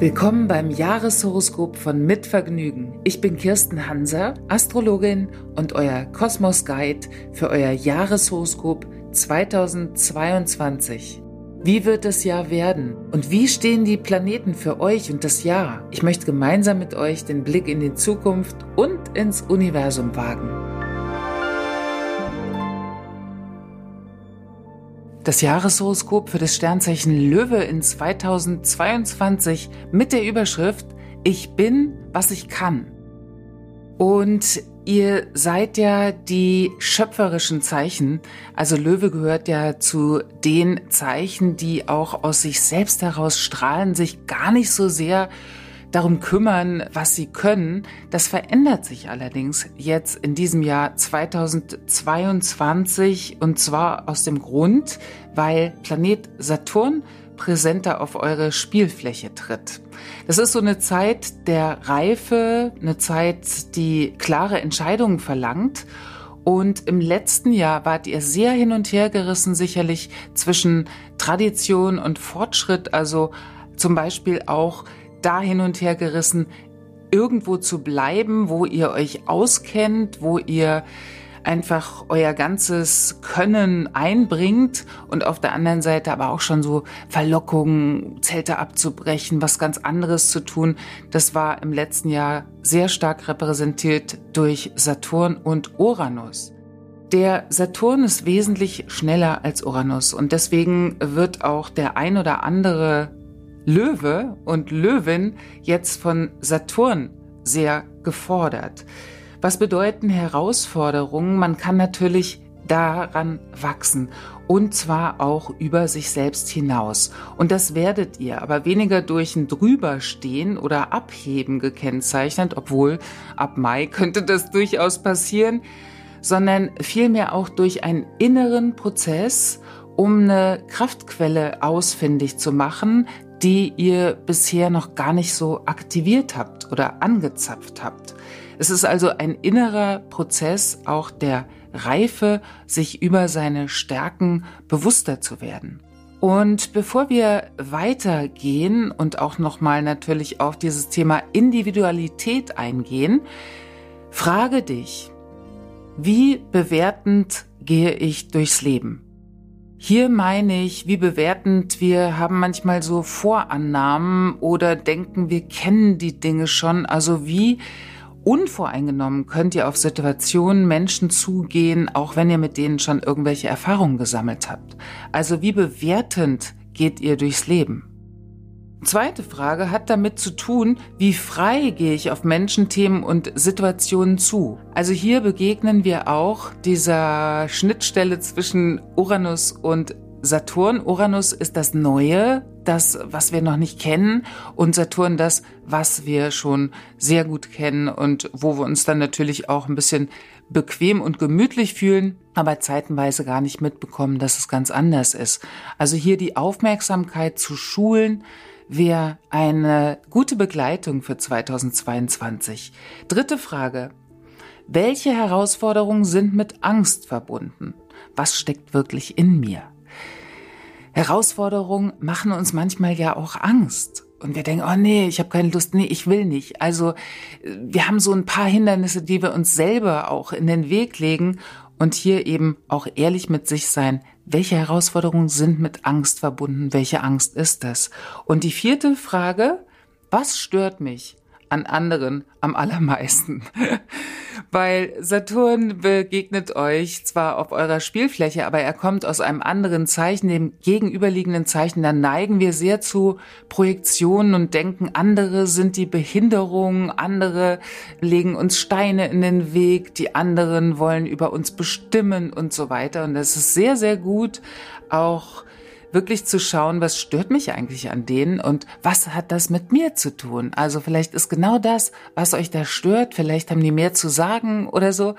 Willkommen beim Jahreshoroskop von Mitvergnügen. Ich bin Kirsten Hanser, Astrologin und euer Kosmos Guide für euer Jahreshoroskop 2022. Wie wird das Jahr werden? Und wie stehen die Planeten für euch und das Jahr? Ich möchte gemeinsam mit euch den Blick in die Zukunft und ins Universum wagen. Das Jahreshoroskop für das Sternzeichen Löwe in 2022 mit der Überschrift Ich bin, was ich kann. Und ihr seid ja die schöpferischen Zeichen. Also Löwe gehört ja zu den Zeichen, die auch aus sich selbst heraus strahlen, sich gar nicht so sehr darum kümmern, was sie können. Das verändert sich allerdings jetzt in diesem Jahr 2022 und zwar aus dem Grund, weil Planet Saturn präsenter auf eure Spielfläche tritt. Das ist so eine Zeit der Reife, eine Zeit, die klare Entscheidungen verlangt. Und im letzten Jahr wart ihr sehr hin und her gerissen, sicherlich zwischen Tradition und Fortschritt, also zum Beispiel auch da hin und her gerissen, irgendwo zu bleiben, wo ihr euch auskennt, wo ihr einfach euer ganzes Können einbringt und auf der anderen Seite aber auch schon so Verlockungen, Zelte abzubrechen, was ganz anderes zu tun. Das war im letzten Jahr sehr stark repräsentiert durch Saturn und Uranus. Der Saturn ist wesentlich schneller als Uranus und deswegen wird auch der ein oder andere Löwe und Löwin jetzt von Saturn sehr gefordert. Was bedeuten Herausforderungen? Man kann natürlich daran wachsen und zwar auch über sich selbst hinaus. Und das werdet ihr aber weniger durch ein Drüberstehen oder Abheben gekennzeichnet, obwohl ab Mai könnte das durchaus passieren, sondern vielmehr auch durch einen inneren Prozess, um eine Kraftquelle ausfindig zu machen, die ihr bisher noch gar nicht so aktiviert habt oder angezapft habt. Es ist also ein innerer Prozess auch der Reife, sich über seine Stärken bewusster zu werden. Und bevor wir weitergehen und auch nochmal natürlich auf dieses Thema Individualität eingehen, frage dich, wie bewertend gehe ich durchs Leben? Hier meine ich, wie bewertend wir haben manchmal so Vorannahmen oder denken, wir kennen die Dinge schon. Also wie unvoreingenommen könnt ihr auf Situationen, Menschen zugehen, auch wenn ihr mit denen schon irgendwelche Erfahrungen gesammelt habt. Also wie bewertend geht ihr durchs Leben? Zweite Frage hat damit zu tun, wie frei gehe ich auf Menschen, Themen und Situationen zu. Also hier begegnen wir auch dieser Schnittstelle zwischen Uranus und Saturn. Uranus ist das Neue, das, was wir noch nicht kennen, und Saturn das, was wir schon sehr gut kennen und wo wir uns dann natürlich auch ein bisschen bequem und gemütlich fühlen, aber zeitenweise gar nicht mitbekommen, dass es ganz anders ist. Also hier die Aufmerksamkeit zu schulen, wäre eine gute Begleitung für 2022. Dritte Frage. Welche Herausforderungen sind mit Angst verbunden? Was steckt wirklich in mir? Herausforderungen machen uns manchmal ja auch Angst. Und wir denken, oh nee, ich habe keine Lust, nee, ich will nicht. Also wir haben so ein paar Hindernisse, die wir uns selber auch in den Weg legen und hier eben auch ehrlich mit sich sein. Welche Herausforderungen sind mit Angst verbunden? Welche Angst ist das? Und die vierte Frage, was stört mich? an anderen am allermeisten. Weil Saturn begegnet euch zwar auf eurer Spielfläche, aber er kommt aus einem anderen Zeichen, dem gegenüberliegenden Zeichen. Da neigen wir sehr zu Projektionen und denken, andere sind die Behinderung, andere legen uns Steine in den Weg, die anderen wollen über uns bestimmen und so weiter. Und das ist sehr, sehr gut, auch wirklich zu schauen, was stört mich eigentlich an denen und was hat das mit mir zu tun? Also vielleicht ist genau das, was euch da stört, vielleicht haben die mehr zu sagen oder so,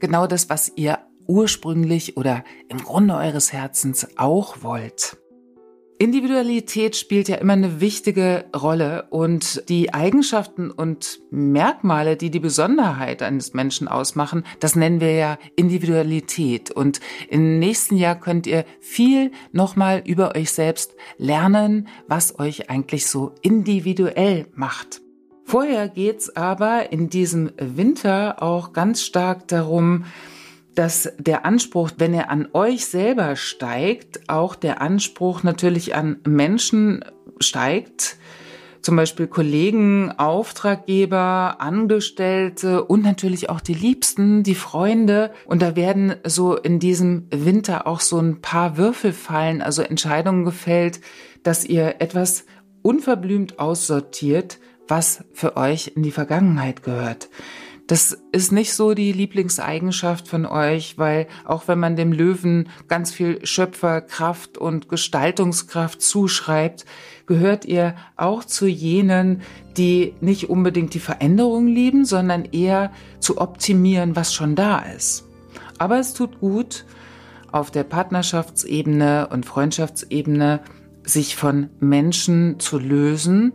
genau das, was ihr ursprünglich oder im Grunde eures Herzens auch wollt. Individualität spielt ja immer eine wichtige Rolle und die Eigenschaften und Merkmale, die die Besonderheit eines Menschen ausmachen, das nennen wir ja Individualität. Und im nächsten Jahr könnt ihr viel nochmal über euch selbst lernen, was euch eigentlich so individuell macht. Vorher geht's aber in diesem Winter auch ganz stark darum, dass der Anspruch, wenn er an euch selber steigt, auch der Anspruch natürlich an Menschen steigt, zum Beispiel Kollegen, Auftraggeber, Angestellte und natürlich auch die Liebsten, die Freunde. Und da werden so in diesem Winter auch so ein paar Würfel fallen, also Entscheidungen gefällt, dass ihr etwas unverblümt aussortiert, was für euch in die Vergangenheit gehört. Das ist nicht so die Lieblingseigenschaft von euch, weil auch wenn man dem Löwen ganz viel Schöpferkraft und Gestaltungskraft zuschreibt, gehört ihr auch zu jenen, die nicht unbedingt die Veränderung lieben, sondern eher zu optimieren, was schon da ist. Aber es tut gut, auf der Partnerschaftsebene und Freundschaftsebene sich von Menschen zu lösen,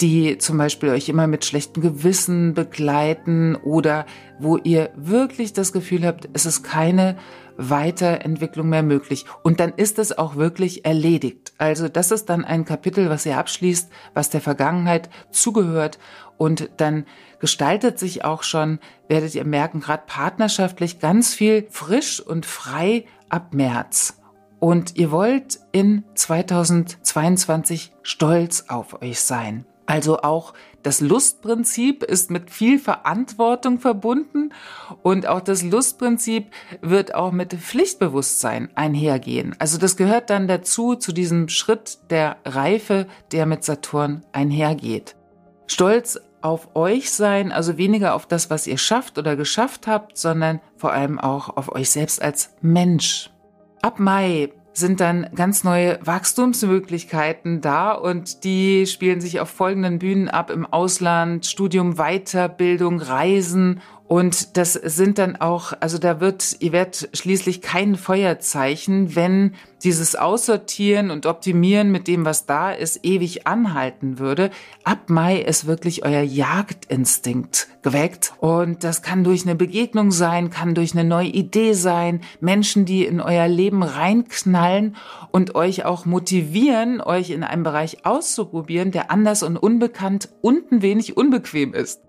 die zum Beispiel euch immer mit schlechtem Gewissen begleiten oder wo ihr wirklich das Gefühl habt, es ist keine Weiterentwicklung mehr möglich. Und dann ist es auch wirklich erledigt. Also das ist dann ein Kapitel, was ihr abschließt, was der Vergangenheit zugehört. Und dann gestaltet sich auch schon, werdet ihr merken, gerade partnerschaftlich ganz viel frisch und frei ab März. Und ihr wollt in 2022 stolz auf euch sein. Also auch das Lustprinzip ist mit viel Verantwortung verbunden und auch das Lustprinzip wird auch mit Pflichtbewusstsein einhergehen. Also das gehört dann dazu, zu diesem Schritt der Reife, der mit Saturn einhergeht. Stolz auf euch sein, also weniger auf das, was ihr schafft oder geschafft habt, sondern vor allem auch auf euch selbst als Mensch. Ab Mai sind dann ganz neue Wachstumsmöglichkeiten da und die spielen sich auf folgenden Bühnen ab im Ausland, Studium, Weiterbildung, Reisen und das sind dann auch, also da wird, ihr werdet schließlich kein Feuerzeichen, wenn dieses Aussortieren und Optimieren mit dem, was da ist, ewig anhalten würde. Ab Mai ist wirklich euer Jagdinstinkt geweckt. Und das kann durch eine Begegnung sein, kann durch eine neue Idee sein, Menschen, die in euer Leben reinknallen und euch auch motivieren, euch in einem Bereich auszuprobieren, der anders und unbekannt und ein wenig unbequem ist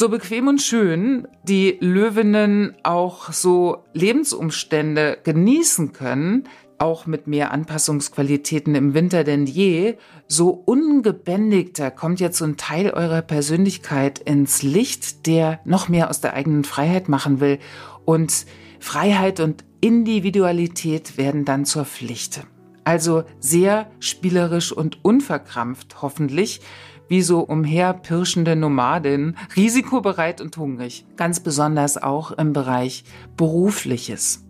so bequem und schön die Löwinnen auch so Lebensumstände genießen können, auch mit mehr Anpassungsqualitäten im Winter denn je, so ungebändigter kommt jetzt so ein Teil eurer Persönlichkeit ins Licht, der noch mehr aus der eigenen Freiheit machen will. Und Freiheit und Individualität werden dann zur Pflicht. Also sehr spielerisch und unverkrampft hoffentlich wie so umherpirschende Nomadin, risikobereit und hungrig. Ganz besonders auch im Bereich Berufliches.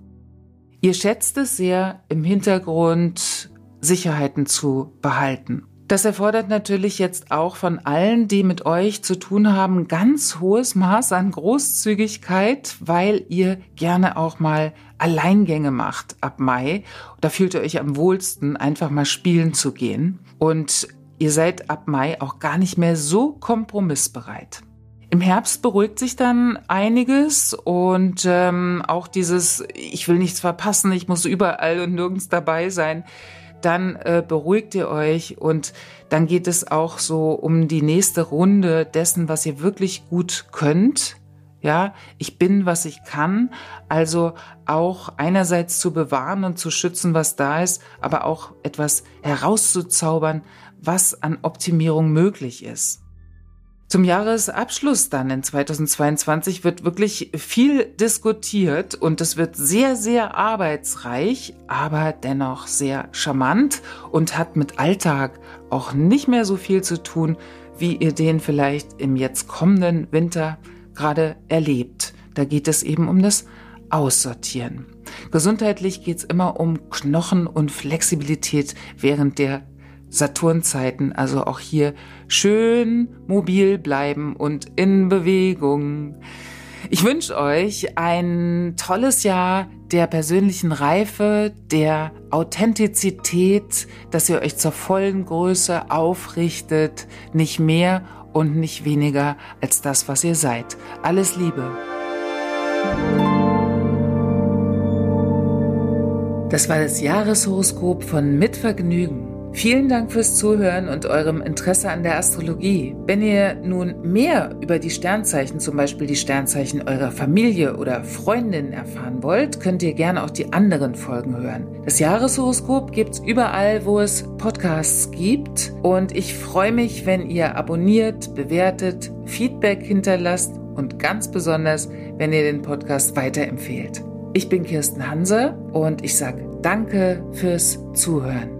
Ihr schätzt es sehr, im Hintergrund Sicherheiten zu behalten. Das erfordert natürlich jetzt auch von allen, die mit euch zu tun haben, ganz hohes Maß an Großzügigkeit, weil ihr gerne auch mal Alleingänge macht ab Mai. Da fühlt ihr euch am wohlsten, einfach mal spielen zu gehen. Und Ihr seid ab Mai auch gar nicht mehr so kompromissbereit. Im Herbst beruhigt sich dann einiges und ähm, auch dieses, ich will nichts verpassen, ich muss überall und nirgends dabei sein. Dann äh, beruhigt ihr euch und dann geht es auch so um die nächste Runde dessen, was ihr wirklich gut könnt. Ja, ich bin, was ich kann. Also auch einerseits zu bewahren und zu schützen, was da ist, aber auch etwas herauszuzaubern, was an Optimierung möglich ist. Zum Jahresabschluss dann in 2022 wird wirklich viel diskutiert und es wird sehr, sehr arbeitsreich, aber dennoch sehr charmant und hat mit Alltag auch nicht mehr so viel zu tun, wie ihr den vielleicht im jetzt kommenden Winter gerade erlebt. Da geht es eben um das Aussortieren. Gesundheitlich geht es immer um Knochen und Flexibilität während der Saturnzeiten, also auch hier schön mobil bleiben und in Bewegung. Ich wünsche euch ein tolles Jahr der persönlichen Reife, der Authentizität, dass ihr euch zur vollen Größe aufrichtet, nicht mehr und nicht weniger als das, was ihr seid. Alles Liebe. Das war das Jahreshoroskop von Mitvergnügen. Vielen Dank fürs Zuhören und eurem Interesse an der Astrologie. Wenn ihr nun mehr über die Sternzeichen, zum Beispiel die Sternzeichen eurer Familie oder Freundin erfahren wollt, könnt ihr gerne auch die anderen Folgen hören. Das Jahreshoroskop gibt's überall, wo es Podcasts gibt. Und ich freue mich, wenn ihr abonniert, bewertet, Feedback hinterlasst und ganz besonders, wenn ihr den Podcast weiterempfehlt. Ich bin Kirsten Hanse und ich sage Danke fürs Zuhören.